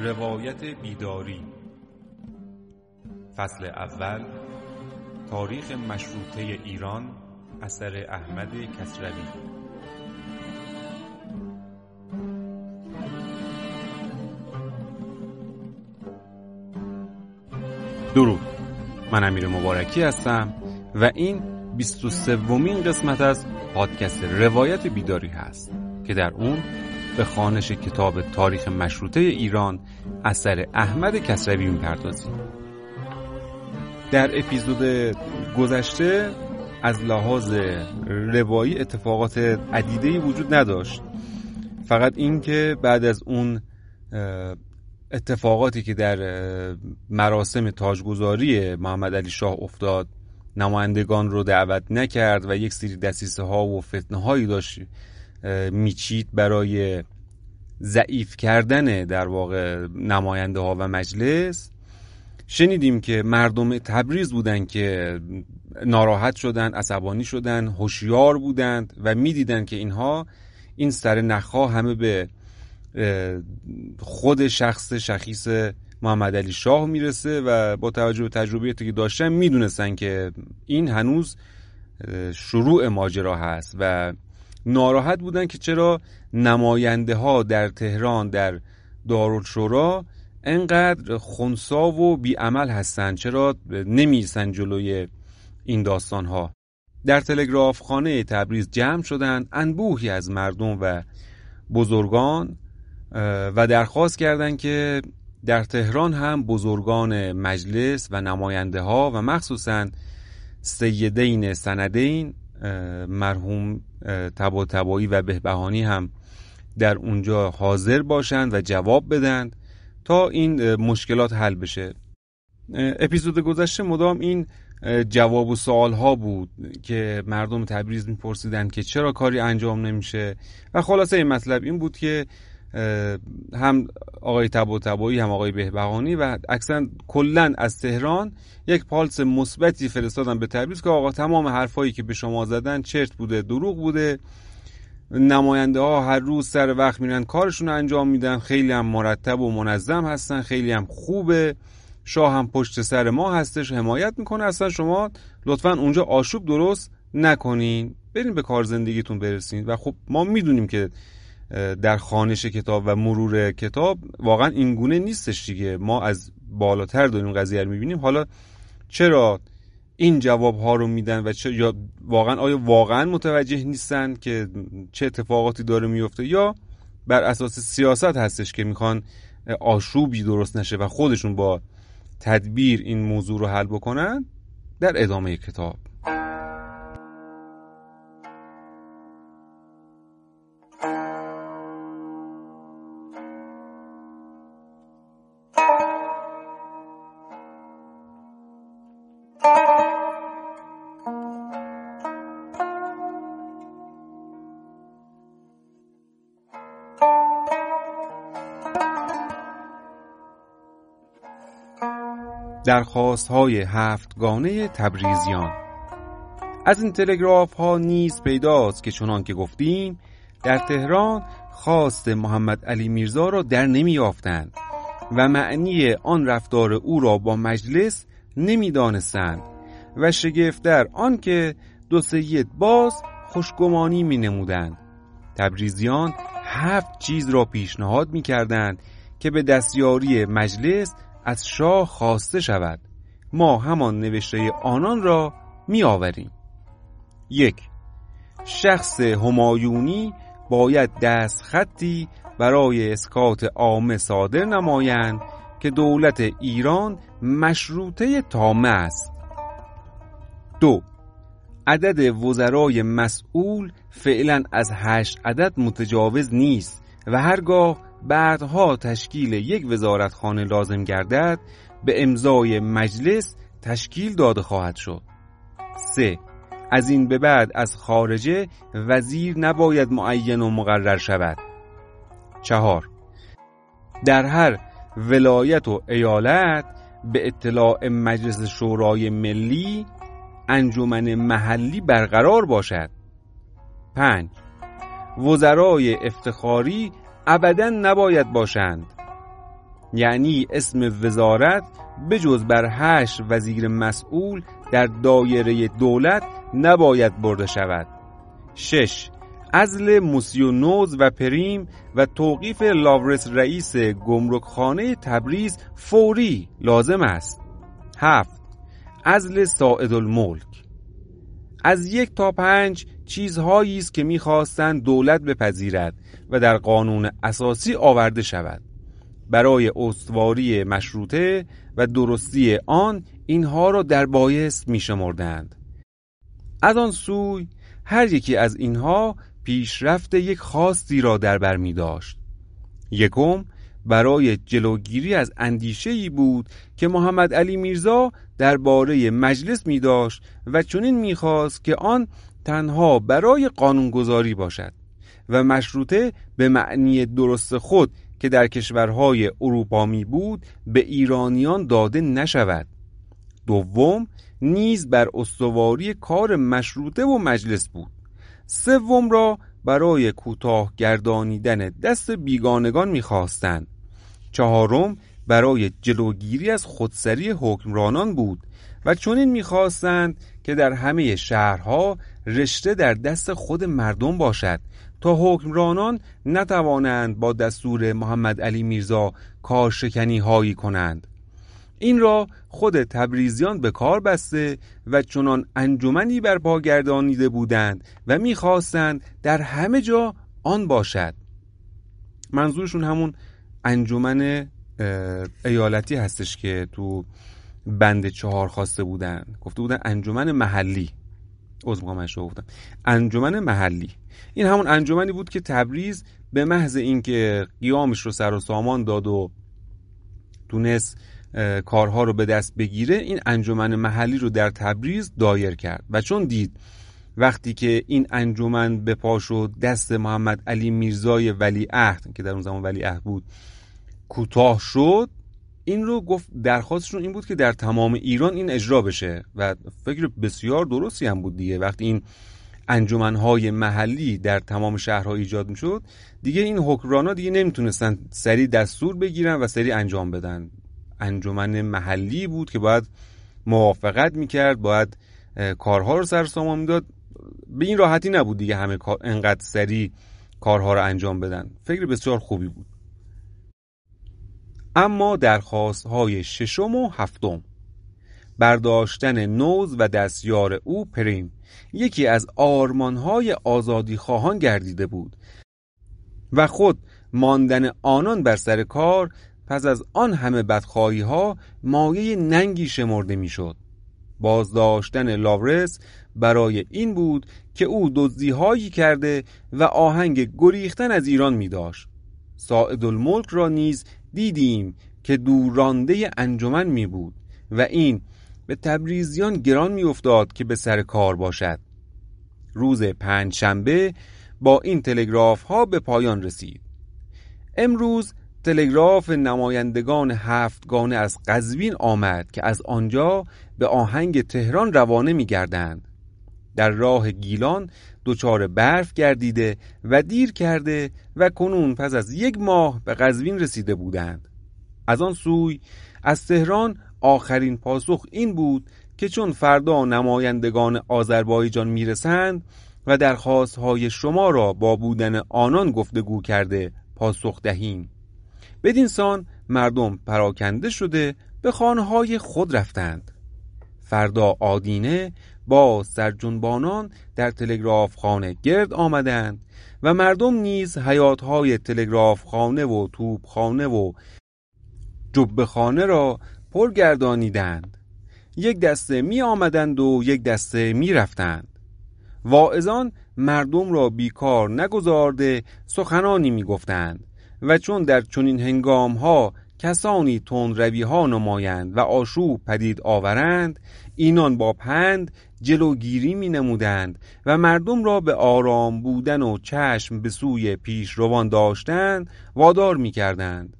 روایت بیداری. فصل اول تاریخ مشروطه ایران اثر احمد کسروی. درود. من امیر مبارکی هستم و این 23 ومین قسمت از پادکست روایت بیداری هست. که در اون به خانش کتاب تاریخ مشروطه ایران اثر احمد کسروی می‌پردازیم. در اپیزود گذشته از لحاظ روایی اتفاقات عدیده وجود نداشت. فقط اینکه بعد از اون اتفاقاتی که در مراسم تاجگذاری محمد علی شاه افتاد نمایندگان رو دعوت نکرد و یک سری دسیسه ها و فتنه هایی داشت. میچید برای ضعیف کردن در واقع نماینده ها و مجلس. شنیدیم که مردم تبریز بودن که ناراحت شدن عصبانی شدن هوشیار بودند و می‌دیدند که اینها این سر نخها همه به خود شخص شخیص محمد علی شاه می‌رسه و با توجه به تجربیاتی که داشتن می‌دونستن که این هنوز شروع ماجرا هست و ناراحت بودن که چرا نماینده ها در تهران در دارالشورا انقدر خونسا و بیعمل هستند چرا نمی‌رسن جلوی این داستان ها در تلگراف خانه تبریز جمع شدند انبوهی از مردم و بزرگان و درخواست کردند که در تهران هم بزرگان مجلس و نماینده ها و مخصوصا سیدین سندین مرحوم تبا تبایی و بهبهانی هم در اونجا حاضر باشند و جواب بدند تا این مشکلات حل بشه. اپیزود گذشته مدام این جواب و سوال ها بود که مردم تبریز میپرسیدند که چرا کاری انجام نمیشه؟ و خلاصه این مطلب این بود که هم آقای تبا تبایی هم آقای بهبهانی و اکثرا کلا از تهران یک پالس مثبتی فرستادن به تبریز که آقا تمام حرفایی که به شما زدن چرت بوده دروغ بوده. نماینده ها هر روز سر وقت میرن کارشون انجام میدن. خیلی هم مرتب و منظم هستن خیلی هم خوبه. شاه هم پشت سر ما هستش حمایت می‌کنه اصلا. شما لطفا اونجا آشوب درست نکنین. برین به کار زندگیتون برسین. و خب ما می‌دونیم که در خانش کتاب و مرور کتاب واقعا این گونه نیستش دیگه. ما از بالاتر داریم قضیه رو می‌بینیم. حالا چرا این جواب ها رو میدن و چه یا واقعا آیا واقعا متوجه نیستن که چه اتفاقاتی داره میفته یا بر اساس سیاست هستش که می‌خوان آشوبی درست نشه و خودشون با تدبیر این موضوع رو حل بکنن؟ در ادامه کتاب. درخواست های هفتگانه تبریزیان. از این تلگراف ها نیز پیداست که چنان که گفتیم در تهران خواست محمد علی میرزا را در نمی آفتند و معنی آن رفتار او را با مجلس نمی‌دانستند و شگفتر آنکه دو سید باز خوشگمانی می نمودند تبریزیان هفت چیز را پیشنهاد می کردند که به دستیاری مجلس از شاه خواسته شود. ما همان نوشته آنان را می آوریم یک شخص همایونی باید دست خطی برای اسکات عامه صادر نمایند که دولت ایران مشروطه تامه است. دو عدد وزرای مسئول فعلا از هشت عدد متجاوز نیست و هرگاه بعدها تشکیل یک وزارتخانه لازم گردد به امضای مجلس تشکیل داده خواهد شد 3. از این به بعد از خارجه وزیر نباید معین و مقرر شود چهار در هر ولایت و ایالت به اطلاع مجلس شورای ملی انجمن محلی برقرار باشد پنج وزرای افتخاری ابدا نباید باشند. یعنی اسم وزارت بجز بر هشت وزیر مسئول در دایره دولت نباید برده شود. شش ازل موسیونوز و پریم و توقیف لاورس رئیس گمرکخانه تبریز فوری لازم است. هفت ازل ساعد الملک. از یک تا پنج چیزهایی است که می‌خواستند دولت بپذیرد و در قانون اساسی آورده شود. برای استواری مشروطه و درستی آن اینها را در بایست میشمردند. از آن سوی هر یکی از اینها پیشرفت یک خاصی را در بر می داشت یکم برای جلوگیری از اندیشه ای بود که محمد علی میرزا درباره مجلس می داشت و چنین می‌خواست که آن تنها برای قانونگذاری باشد و مشروطه به معنی درست خود که در کشورهای اروپا می بود به ایرانیان داده نشود. دوم نیز بر استواری کار مشروطه و مجلس بود. سوم را برای کوتاه گردانیدن دست بیگانگان می‌خواستند چهارم برای جلوگیری از خودسری حکمرانان بود و چنین می‌خواستند که در همه شهرها رشته در دست خود مردم باشد تا حکمرانان نتوانند با دستور محمد علی میرزا کارشکنی هایی کنند. این را خود تبریزیان به کار بسته و چنان انجمنی بر گردانیده بودند و می‌خواستند در همه جا آن باشد. منظورشون همون انجمن ایالتی هستش که تو بند چهار خواسته بودن. گفته بودن انجمن محلی. از رو گفتم. انجمن محلی. این همون انجمنی بود که تبریز به محض اینکه قیامش رو سر و سامان داد و تونست کارها رو به دست بگیره این انجمن محلی رو در تبریز دایر کرد. و چون دید وقتی که این انجمن به پا شد دست محمد علی میرزای ولی عهد که در اون زمان ولی عهد بود کوتاه شد این رو گفت درخواستشون این بود که در تمام ایران این اجرا بشه و فکر بسیار درستی هم بود دیگه. وقتی این انجمنهای محلی در تمام شهرها ایجاد می‌شد دیگه این حکمرانا دیگه نمی‌تونستن سری دستور بگیرن و سری انجام بدن. انجمن محلی بود که باید موافقت می‌کرد باید کارها رو سر سامان می‌داد. به این راحتی نبود دیگه همه انقدر سری کارها رو انجام بدن. فکر بسیار خوبی بود. اما درخواست های ششم و هفتم برداشتن نوز و دستیار او پریم یکی از آرمانهای آزادی خواهان گردیده بود و خود ماندن آنان بر سر کار پس از آن همه بدخواهی ها مایه ننگی شمرده می‌شد. بازداشتن لاورس برای این بود که او دزدی هایی کرده و آهنگ گریختن از ایران می داشت. ساعد الملک را نیز دیدیم که دورانده انجمن می بود و این به تبریزیان گران می افتاد که به سر کار باشد. روز پنج شنبه با این تلگراف ها به پایان رسید. امروز تلگراف نمایندگان هفتگانه از قزوین آمد که از آنجا به آهنگ تهران روانه می گردند. در راه گیلان دچار برف گردیده و دیر کرده و کنون پس از یک ماه به قزوین رسیده بودند. از آن سوی از تهران آخرین پاسخ این بود که چون فردا نمایندگان آذربایجان می‌رسند و درخواستهای شما را با بودن آنان گفتگو کرده پاسخ دهیم. بدین سان مردم پراکنده شده به خانه خود رفتند. فردا آدینه با سرجنبانان در تلگراف خانه گرد آمدند و مردم نیز حیاتهای تلگراف خانه و توپ خانه و جبه خانه را پر گردانیدند یک دسته می آمدند و یک دسته می رفتند واعظان مردم را بیکار نگذارده سخنانی می گفتند و چون در چنین هنگام ها کسانی تند روی ها نمایند و آشوب پدید آورند اینان با پند جلوگیری می نمودند و مردم را به آرام بودن و چشم به سوی پیش روان داشتن وادار می کردند.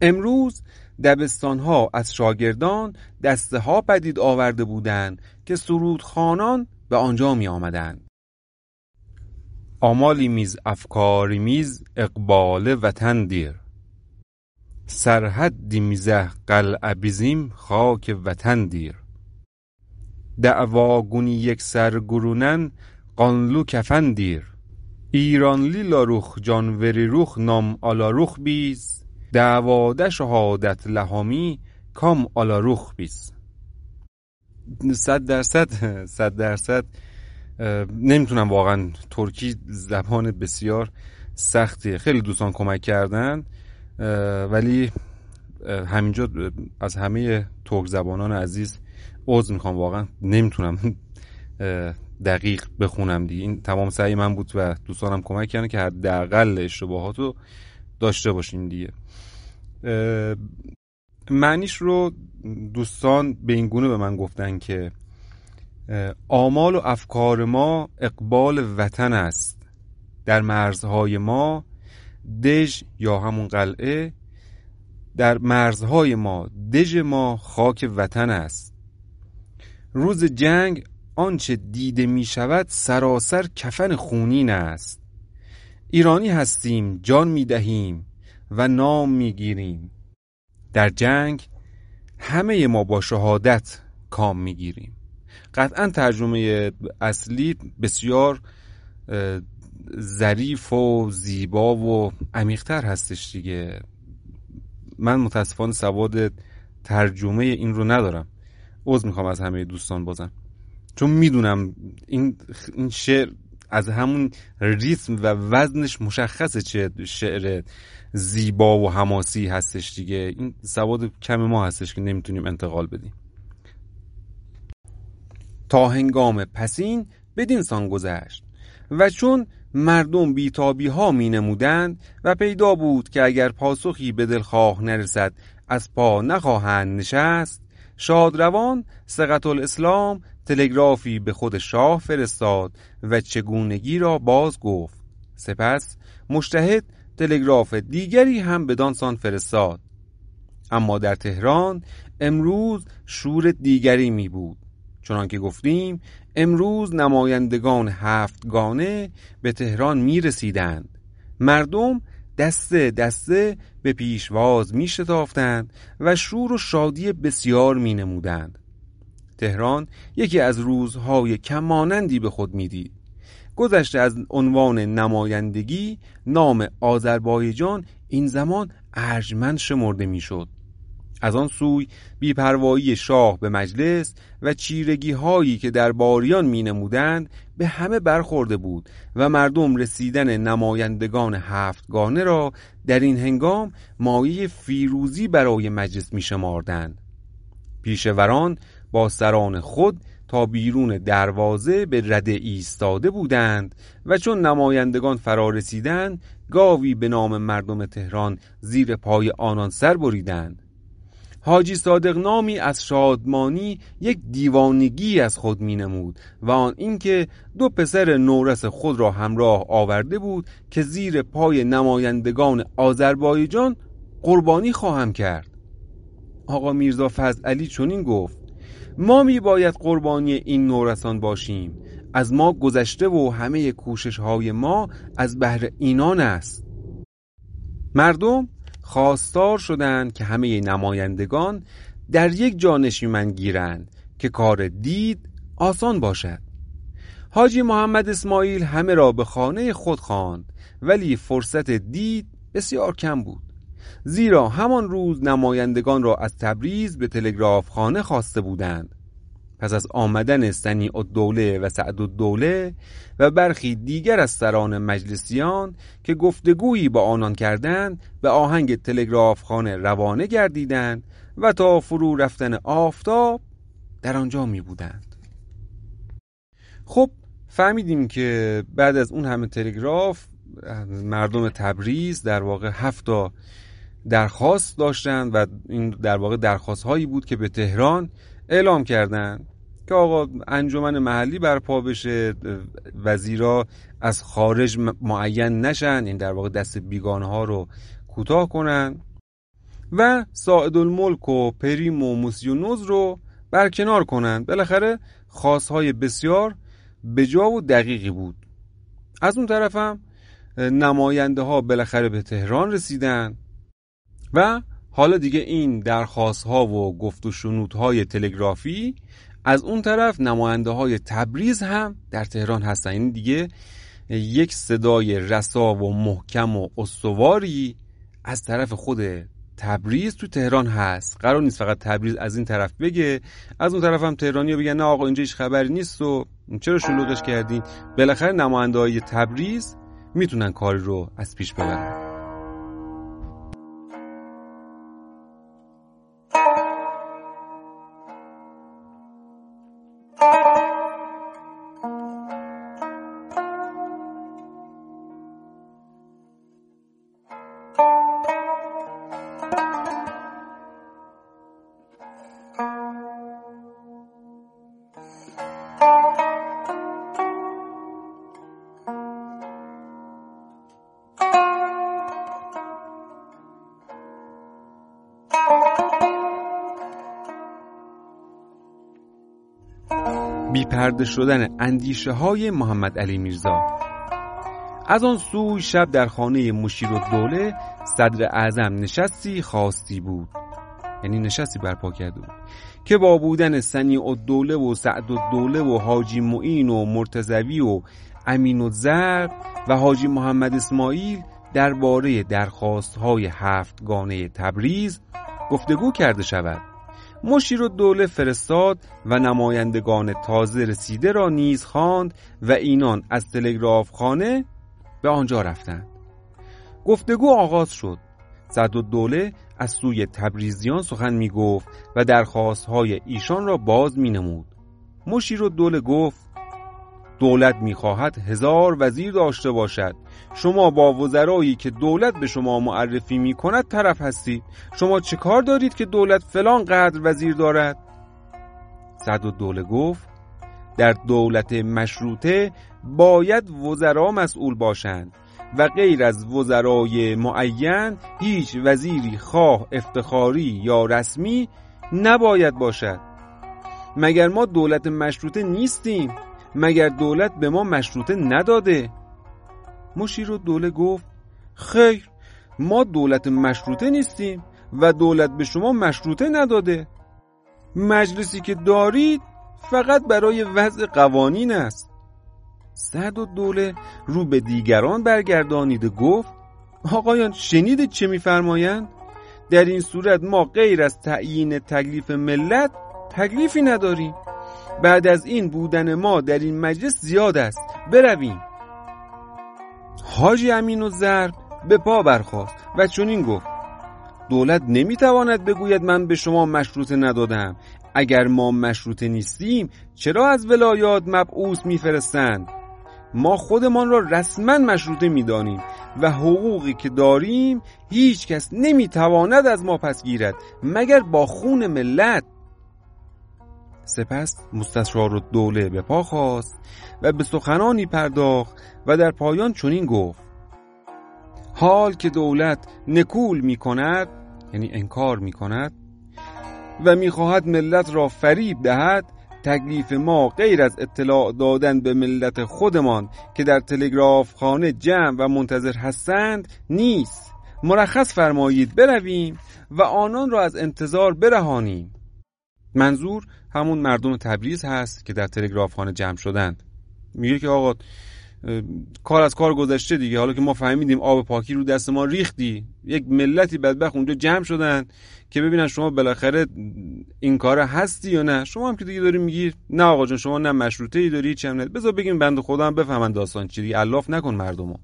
امروز دبستان ها از شاگردان دسته ها پدید آورده بودند که سرودخانان به آنجا می آمدند. آمالی میز افکاری میز اقبال وطن دیر سرحدی میزه قلعه بیزیم خاک وطن دیر. دعواگونی یک سر گرونن قانلو کفن دیر. ایرانلی لاروخ جانوری روخ نام آلاروخ بیز. دعواده شهادت لهامی کام آلاروخ بیز. صد درصد صد درصد نمی‌تونم واقعا ترکی زبان بسیار سختی. خیلی دوستان کمک کردن. ولی همینجا از همه ترک زبانان عزیز عوض می‌خوام واقعا نمی‌تونم دقیق بخونم دیگه. این تمام سعی من بود و دوستانم کمک کردن که حداقل اشتباهات رو داشته باشیم دیگه. معنیش رو دوستان به این گونه به من گفتن که آمال و افکار ما اقبال وطن است. در مرزهای ما دژ یا همون قلعه در مرزهای ما دژ ما خاک وطن است. روز جنگ آنچه دیده می شود سراسر کفن خونین است. ایرانی هستیم جان می دهیم و نام می گیریم در جنگ همه ما با شهادت کام می گیریم قطعا ترجمه اصلی بسیار ظریف و زیبا و عمیقتر هستش دیگه. من متاسفانه سواد ترجمه این رو ندارم. عوض می‌خوام از همه دوستان بازم. چون می‌دونم این این شعر از همون ریتم و وزنش مشخصه چه شعر زیبا و حماسی هستش دیگه. این سواد کم ما هستش که نمی‌تونیم انتقال بدیم. تا هنگام پسین بدین سان گذشت. و چون مردم بیتابی ها می نمودند و پیدا بود که اگر پاسخی به دلخواه نرسد از پا نخواهند نشست. شادروان سقط الاسلام تلگرافی به خود شاه فرستاد و چگونگی را باز گفت. سپس مشتهد تلگراف دیگری هم به دانسان فرستاد. اما در تهران امروز شور دیگری می بود. چنانکه گفتیم امروز نمایندگان هفتگانه به تهران می رسیدند مردم دسته دسته به پیشواز می شتافتند و شور و شادی بسیار می نمودند تهران یکی از روزهای کمانندی به خود می‌دید. گذشته از عنوان نمایندگی نام آذربایجان این زمان ارجمند شمرده می‌شد. از آن سوی بیپروایی شاه به مجلس و چیرگی هایی که در باریان می نمودند به همه برخورده بود و مردم رسیدن نمایندگان هفتگانه را در این هنگام مایه فیروزی برای مجلس می شماردند پیشوران با سران خود تا بیرون دروازه به رده ایستاده بودند و چون نمایندگان فرا رسیدند گاوی به نام مردم تهران زیر پای آنان سر بریدند. حاجی صادق نامی از شادمانی یک دیوانگی از خود می نمود و آن اینکه دو پسر نورس خود را همراه آورده بود که زیر پای نمایندگان آذربایجان قربانی خواهم کرد. آقا میرزا فضل علی چنین گفت ما می باید قربانی این نورسان باشیم. از ما گذشته و همه کوشش های ما از بهر اینان است. مردم خواستار شدند که همه نمایندگان در یک جا نشیمن گیرند که کار دید آسان باشد. حاجی محمد اسماعیل همه را به خانه خود خواند ولی فرصت دید بسیار کم بود. زیرا همان روز نمایندگان را از تبریز به تلگراف خانه خواسته بودند. پس از آمدن سنی الدوله و سعد الدوله و برخی دیگر از سران مجلسیان که گفتگویی با آنان کردند به آهنگ تلگراف خانه روانه گردیدند و تا فرو رفتن آفتاب در آنجا می بودند. خب فهمیدیم که بعد از اون همه تلگراف مردم تبریز در واقع هفتا درخواست داشتند و این در واقع درخواست هایی بود که به تهران اعلام کردند که آقا انجمن محلی برپا بشه وزیرا از خارج معین نشن این در واقع دست بیگانه ها رو کوتاه کنن و ساعد الملک و پریم و موسیونوز رو برکنار کنند بالاخره خواستهای بسیار بجا و دقیقی بود. از اون طرفم نماینده ها بالاخره به تهران رسیدن و حالا دیگه این درخواست ها و گفت و شنود های تلگرافی از اون طرف نماینده های تبریز هم در تهران هستن. این یعنی دیگه یک صدای رسا و محکم و استواری از طرف خود تبریز تو تهران هست. قرار نیست فقط تبریز از این طرف بگه از اون طرف هم تهرانی بگن نه آقا اینجا هیچ خبری نیست و چرا شلوغش کردین؟ بالاخره نماینده های تبریز می‌تونن کاری رو از پیش ببرن. بیپرده شدن اندیشه های محمد علی میرزا. از آن سوی شب در خانه مشیر دوله صدر اعظم نشستی خواستی بود. یعنی نشستی برپا کرده بود که با بودن سنی و دوله و سعد و دوله و حاجی معین و مرتزوی و امین و زرب و حاجی محمد اسماعیل درباره درخواست های هفتگانه تبریز گفتگو کرده شود. مشیر و دوله فرستاد و نمایندگان تازه رسیده را نیز خواند و اینان از تلگراف خانه به آنجا رفتند. گفتگو آغاز شد. صد و دوله از سوی تبریزیان سخن می گفت و درخواست های ایشان را باز می نمود مشیر و دوله گفت دولت می‌خواهد هزار وزیر داشته باشد. شما با وزرایی که دولت به شما معرفی می کند طرف هستید. شما چه کار دارید که دولت فلان قدر وزیر دارد؟ صد و دوله گفت در دولت مشروطه باید وزرا مسئول باشند و غیر از وزرای معین هیچ وزیری خواه افتخاری یا رسمی نباید باشد. مگر ما دولت مشروطه نیستیم؟ مگر دولت به ما مشروطه نداده؟ مشیر و دوله گفت خیر ما دولت مشروطه نیستیم و دولت به شما مشروطه نداده. مجلسی که دارید فقط برای وضع قوانین است. صد و دوله رو به دیگران برگردانیده گفت آقایان شنیدید چه میفرمایند؟ در این صورت ما غیر از تعیین تکلیف ملت تکلیفی نداریم. بعد از این بودن ما در این مجلس زیاد است. برویم. حاجی امین و زرب به پا برخواست و چنین گفت دولت نمی‌تواند بگوید من به شما مشروطه ندادم. اگر ما مشروطه نیستیم چرا از ولایات مبعوث میفرستند؟ ما خودمان را رسما مشروطه می‌دانیم و حقوقی که داریم هیچ کس نمی‌تواند از ما پس گیرد مگر با خون ملت. سپس مستشار و دوله به پا خواست و به سخنانی پرداخت و در پایان چنین گفت. حال که دولت نکول می کند یعنی انکار می کند و می‌خواهد ملت را فریب دهد تکلیف ما غیر از اطلاع دادن به ملت خودمان که در تلگراف خانه جمع و منتظر هستند نیست. مرخص فرمایید برویم و آنان را از انتظار برهانیم. منظور همون مردم تبریز هست که در تلگراف خانه جمع شدند. میگه که آقا کار از کار گذشته دیگه. حالا که ما فهمیدیم آب پاکی رو دست ما ریختی یک ملتی بدبخت اونجا جمع شدن که ببینن شما بالاخره این کار هستی یا نه. شما هم که دیگه داری میگی نه آقا جان شما نه مشروطه ای داری چه بذار بگیم بنده خدا هم بفهمن داستان چی دیگه. الاف نکن مردمو.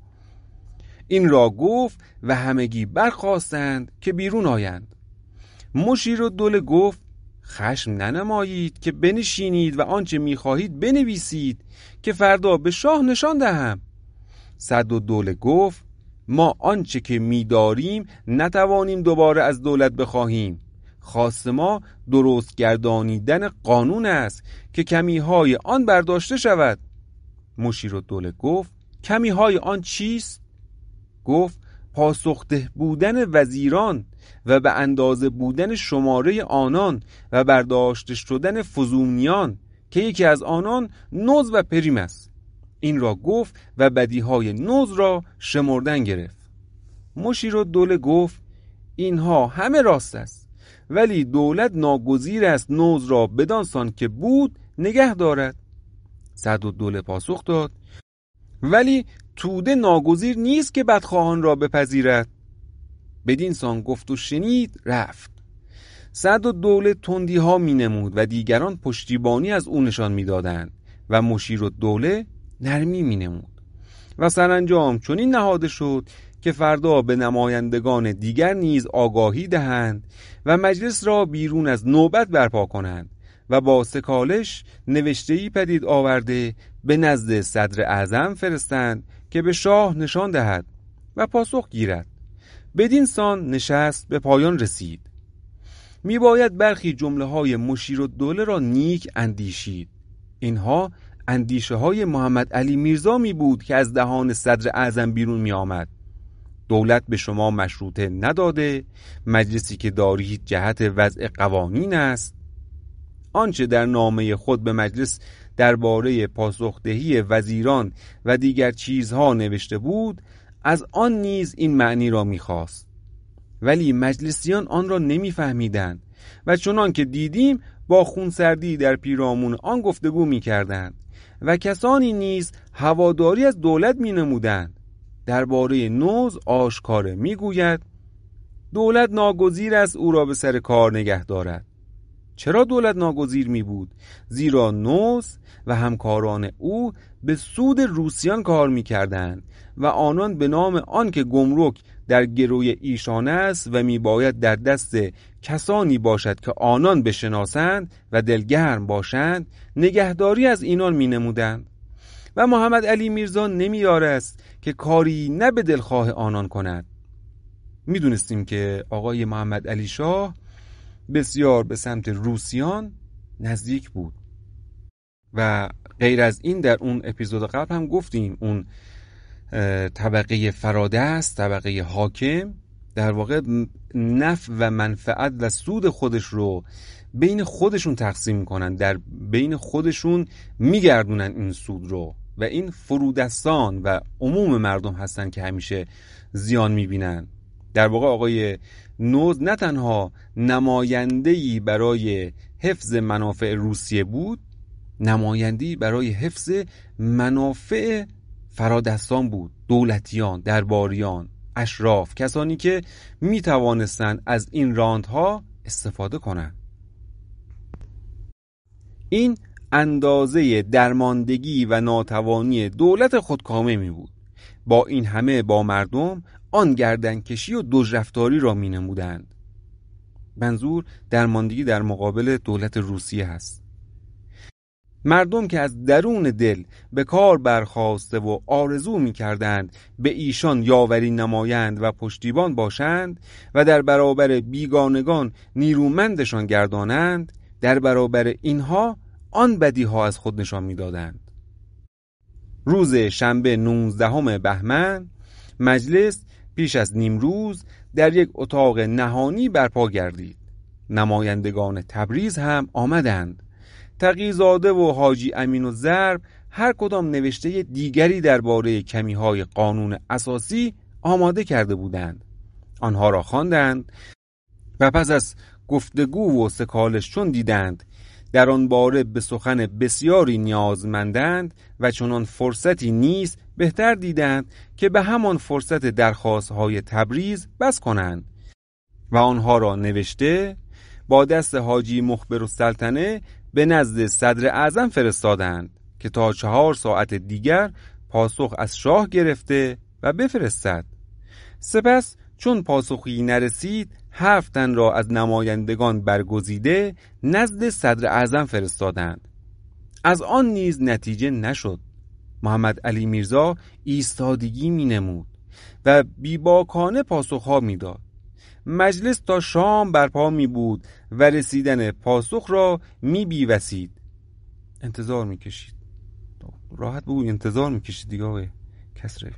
این را گفت و همگی برخواستند که بیرون آیند. مشیر و دوله گفت خشم ننمایید که بنشینید و آنچه می‌خواهید بنویسید که فردا به شاه نشان دهم. صد و دوله گفت ما آنچه که میداریم نتوانیم دوباره از دولت بخواهیم. خواست ما درست گردانیدن قانون است که کمیهای آن برداشته شود. مشیر و دوله گفت کمیهای آن چیست؟ گفت پاسخده بودن وزیران و به اندازه بودن شماره آنان و برداشته شدن فزونیان که یکی از آنان نوز و پریم است. این را گفت و بدیهای نوز را شمردن گرفت. مشیر و دوله گفت اینها همه راست است ولی دولت ناگزیر است نوز را بدانسان که بود نگه دارد. صد و دوله پاسخ داد ولی توده ناگزیر نیست که بدخواهان را بپذیرد. بدین سان گفت و شنید رفت. صد و دوله تندی ها می نمود و دیگران پشتیبانی از او نشان می‌دادند و مشیر و دوله نرمی می نمود و سرانجام چنین نهاده شد که فردا به نمایندگان دیگر نیز آگاهی دهند و مجلس را بیرون از نوبت برپا کنند و با سکالش نوشتهی پدید آورده به نزد صدر اعظم فرستند که به شاه نشان دهد و پاسخ گیرد. بدین سان نشست به پایان رسید. می باید برخی جمله های مشیر و دوله را نیک اندیشید. اینها اندیشه های محمد علی میرزا می بود که از دهان صدر اعظم بیرون می آمد دولت به شما مشروطه نداده مجلسی که دارید جهت وضع قوانین است. آنچه در نامه خود به مجلس درباره پاسخدهی وزیران و دیگر چیزها نوشته بود از آن نیز این معنی را می‌خواست. ولی مجلسیان آن را نمیفهمیدند و چنان که دیدیم با خونسردی در پیرامون آن گفتگو می‌کردند و کسانی نیز هواداری از دولت می نمودند درباره نوز آشکاره می‌گوید دولت ناگزیر است او را به سر کار نگه دارد. چرا دولت ناگزیر می بود؟ زیرا نوز و همکاران او به سود روسیان کار می کردند و آنان به نام آنکه گمرک در گروی ایشان است و می باید در دست کسانی باشد که آنان بشناسند و دلگرم باشند نگهداری از اینان می نمودند و محمد علی میرزا نمی است که کاری نه به دلخواه آنان کند می‌دونستیم که آقای محمد علی شاه بسیار به سمت روسیان نزدیک بود. و غیر از این در اون اپیزود قبل هم گفتیم اون طبقه است طبقه حاکم در واقع نف و منفعت و سود خودش رو بین خودشون تقسیم می‌کنن در بین خودشون میگردونن این سود رو و این فرودستان و عموم مردم هستن که همیشه زیان می‌بینن. در واقع آقای نوز نه تنها نمایندهی برای حفظ منافع روسیه بود نمایندهی برای حفظ منافع فرادستان بود دولتیان درباریان اشراف کسانی که می توانستند از این راندها استفاده کنند. این اندازه درماندگی و ناتوانی دولت خودکامه می بود. با این همه با مردم آن گردنکشی و دژرفتاری را می نمودند منظور درماندگی در مقابل دولت روسیه است مردم که از درون دل به کار برخواسته و آرزو می کردند به ایشان یاوری نمایند و پشتیبان باشند و در برابر بیگانگان نیرومندشان گردانند در برابر اینها آن بدی ها از خود نشان می‌دادند. روز شنبه 19 بهمن مجلس پیش از نیم روز در یک اتاق نهانی برپا گردید. نمایندگان تبریز هم آمدند. تقیزاده و حاجی امین و زرب هر کدام نوشته دیگری درباره کمی های قانون اساسی آماده کرده بودند. آنها را خواندند و پس از گفتگو و سکالش چون دیدند در آن باره به سخن بسیاری نیازمندند و چنان فرصتی نیست بهتر دیدند که به همان فرصت درخواست های تبریز بس کنند و آنها را نوشته با دست حاجی مخبر و سلطنه به نزد صدر اعظم فرستادند که تا چهار ساعت دیگر پاسخ از شاه گرفته و بفرستد. سپس چون پاسخی نرسید هفت تن را از نمایندگان برگزیده نزد صدر اعظم فرستادند. از آن نیز نتیجه نشد. محمد علی میرزا ایستادگی می نمود و بیباکانه پاسخها می‌داد. مجلس تا شام برپا می بود و رسیدن پاسخ را می بیوسید انتظار می کشید راحت بگو انتظار می کشید دیگه آقای کسره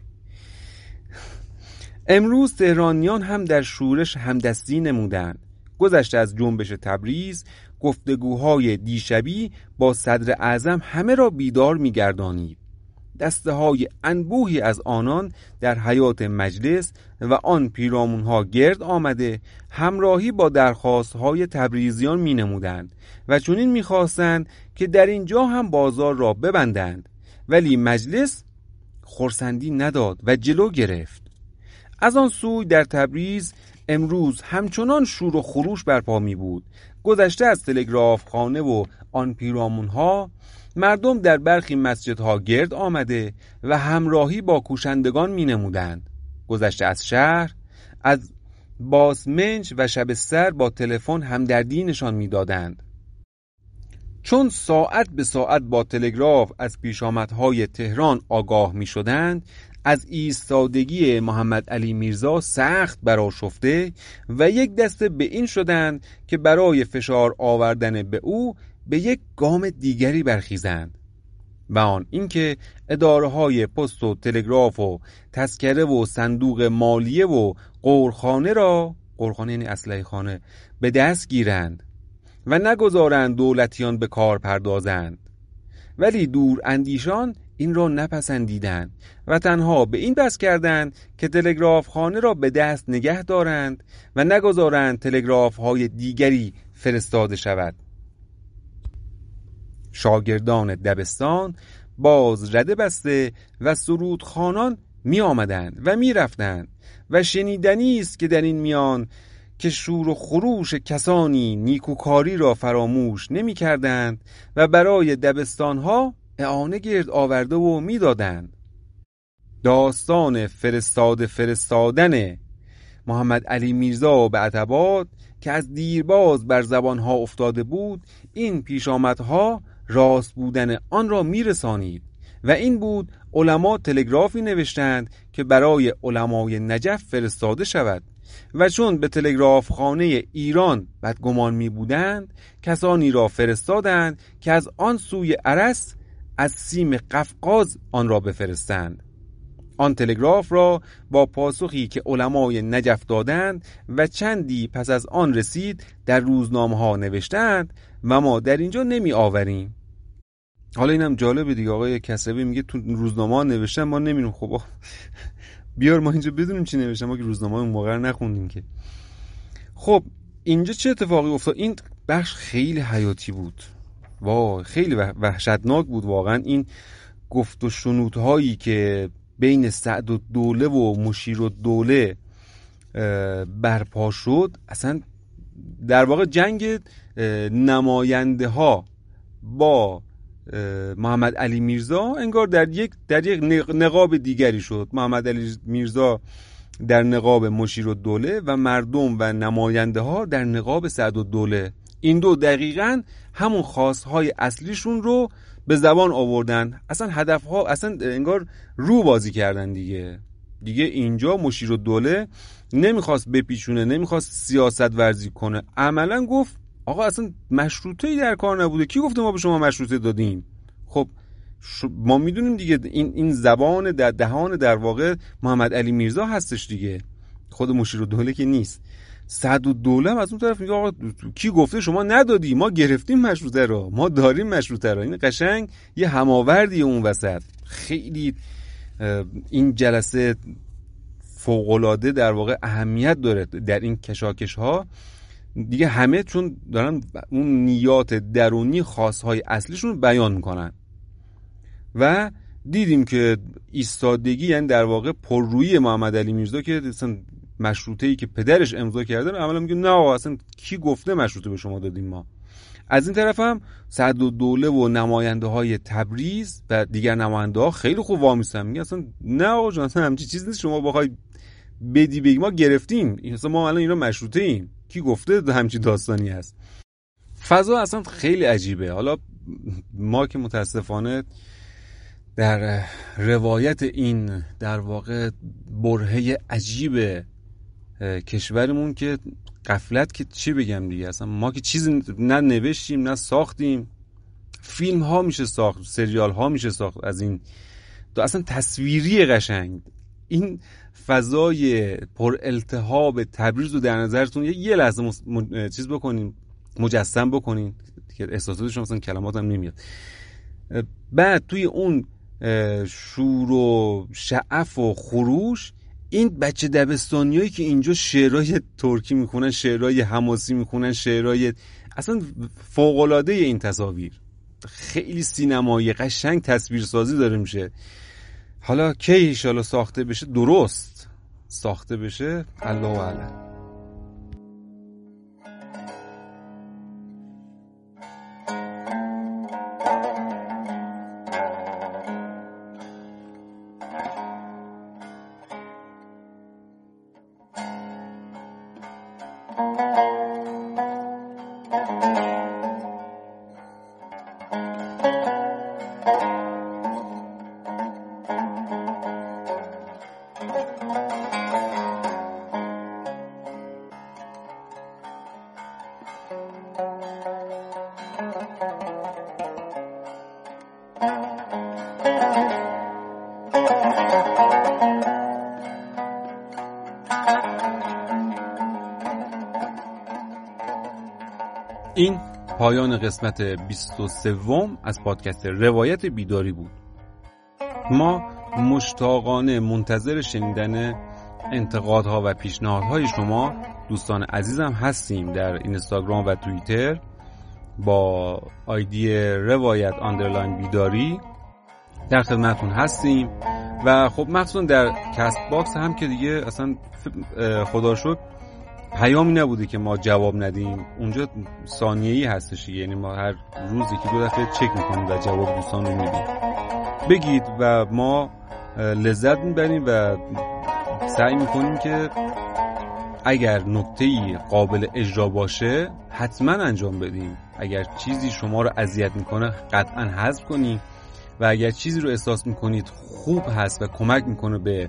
امروز تهرانیان هم در شورش همدستی نمودند. گذشته از جنبش تبریز گفتگوهای دیشبی با صدر اعظم همه را بیدار میگردانید. دسته های انبوهی از آنان در حیات مجلس و آن پیرامون ها گرد آمده همراهی با درخواست های تبریزیان می نمودند و چنین می خواستند که در اینجا هم بازار را ببندند. ولی مجلس خورسندی نداد و جلو گرفت. از آن سوی در تبریز امروز همچنان شور و خروش برپا می بود گذشته از تلگراف خانه و آن پیرامون ها مردم در برخی مسجدها گرد آمده و همراهی با کوشندگان می نمودند. گذشته از شهر از باسمنج و شب سر با تلفن همدردی نشان می‌دادند. چون ساعت به ساعت با تلگراف از پیشامدهای تهران آگاه می شدند از ایستادگی محمد علی میرزا سخت براشفته و یک دسته به این شدند که برای فشار آوردن به او به یک گام دیگری برخیزند و آن اینکه اداره های پست و تلگراف و تسکره و صندوق مالیه و قورخانه را قورخانه یعنی اسلحه خانه به دست گیرند و نگذارند دولتیان به کار پردازند. ولی دور اندیشان این را نپسندیدند و تنها به این بس کردند که تلگراف خانه را به دست نگه دارند و نگذارند تلگراف های دیگری فرستاده شود. شاگردان دبستان باز رده بسته و سرود خانان می آمدند و می رفتند و شنیدنی است که در این میان که شور و خروش کسانی نیکوکاری را فراموش نمی کردند و برای دبستانها اعانه گرد آورده و می‌دادند. داستان فرستاده فرستادن محمد علی میرزا به عتبات که از دیرباز بر زبانها افتاده بود این پیشامدها راست بودن آن را میرسانید. و این بود علما تلگرافی نوشتند که برای علمای نجف فرستاده شود. و چون به تلگراف خانه ایران بدگمان می بودند کسانی را فرستادند که از آن سوی عرس از سیم قفقاز آن را بفرستند. آن تلگراف را با پاسخی که علمای نجف دادند و چندی پس از آن رسید در روزنامه ها نوشتند و ما در اینجا نمی آوریم حالا اینم جالبه دیگه. آقای کسبی میگه تو روزنامه ها نوشتن ما نمی‌دونیم خب بیار ما اینجا بدونیم چی نوشتن. ما که روزنامه اون موقع نخوندیم که. خب اینجا چه اتفاقی افتاد؟ این بخش خیلی حیاتی بود. وای خیلی وحشتناک بود واقعا. این گفت و شنودهایی که بین سعد و دوله و مشیر و دوله برپا شد. اصلا در واقع جنگ نماینده ها با محمد علی میرزا انگار در یک در یک نقاب دیگری شد. محمد علی میرزا در نقاب مشیر و دوله و مردم و نماینده ها در نقاب سعد و دوله. این دو دقیقا همون خواستهای اصلیشون رو به زبان آوردن اصلا هدف ها اصلا انگار رو بازی کردن دیگه. دیگه اینجا مشیر و دوله نمی‌خواست بپیچونه نمی‌خواست سیاست ورزی کنه. عملا گفت آقا اصلا مشروطه ای در کار نبوده. کی گفته ما به شما مشروطه دادیم؟ خب ما می‌دونیم دیگه این این زبان در دهان در واقع محمد علی میرزا هستش دیگه. خود مشیر و دوله که نیست. صد و دوله از اون طرف میگه آقا کی گفته شما ندادی؟ ما گرفتیم مشروطه رو ما داریم مشروطه رو. این قشنگ یه هماوردی اون وسط. خیلی این جلسه فوقالعاده در واقع اهمیت داره در این کشاکش ها دیگه همه چون دارن اون نیات درونی خاصهای اصلیشون بیان می‌کنن. و دیدیم که ایستادگی یعنی در واقع پررویی محمد علی میرزا که مشروطه ای که پدرش امضا کرده رو عملا میگه نه اصلا کی گفته مشروطه به شما دادیم ما؟ از این طرف هم صد و دوله و نماینده های تبریز و دیگر نماینده ها خیلی خوب وامیستن. میگه اصلا نه آقا جان اصلا همچی چیز نیست. شما بخوای بدی بگی ما گرفتیم. اصلا ما الان اینا مشروطه ایم کی گفته همچی داستانی هست؟ فضا اصلا خیلی عجیبه. حالا ما که متاسفانه در روایت این در واقع برهه عجیب کشورمون که قفلت که چی بگم دیگه؟ اصلا ما که چیزی نه نوشتیم نه ساختیم. فیلم ها میشه ساخت سریال ها میشه ساخت از این. تو اصلا تصویری قشنگ. این فضای پر التهاب تبریز رو در نظرتون یه لحظه چیز بکنین مجسم بکنین. که احساساتشون مثلا هم نمیاد. بعد توی اون شور و شعف و خروش این بچه دبستانیایی که اینجا شعرهای ترکی می‌خونن شعرهای حماسی می‌خونن شعرهای اصلا فوقلاده این تصاویر. خیلی سینمایی قشنگ تصویرسازی داره میشه. حالا کی ایشالا ساخته بشه؟ درست ساخته بشه. الله اعلم. این پایان قسمت 23 از پادکست روایت بیداری بود. ما مشتاقانه منتظر شنیدن انتقادها و پیشنهادهای شما دوستان عزیزم هستیم در اینستاگرام و توییتر با آیدی روایت underline بیداری در خدمتون هستیم. و خب مخصوصا در Castbox هم که دیگه اصلا خدا شد پیامی نبوده که ما جواب ندیم. اونجا ثانیه‌ای هستش یعنی ما هر روزی که دو دفعه چک می‌کنیم و جواب دوستان رو میدیم. بگید و ما لذت می‌بریم و سعی می‌کنیم که اگر نکته قابل اجرا باشه حتما انجام بدیم. اگر چیزی شما رو اذیت می‌کنه قطعا حذف کنیم و اگر چیزی رو احساس می‌کنید خوب هست و کمک می‌کنه به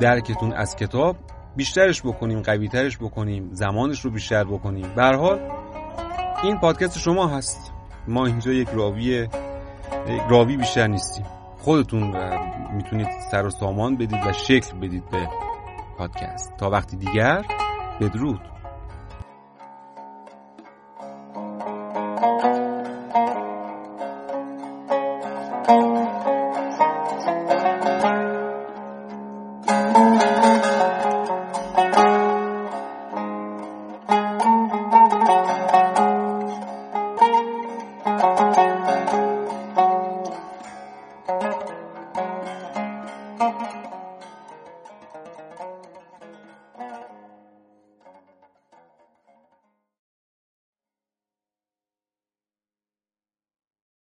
درکتون از کتاب بیشترش بکنیم قویترش بکنیم زمانش رو بیشتر بکنیم. به حال این پادکست شما هست. ما اینجا یک راوی یک راوی بیشتر نیستیم. خودتون می‌تونید سر و سامان بدید و شکل بدید به پادکست. تا وقتی دیگر بدرود.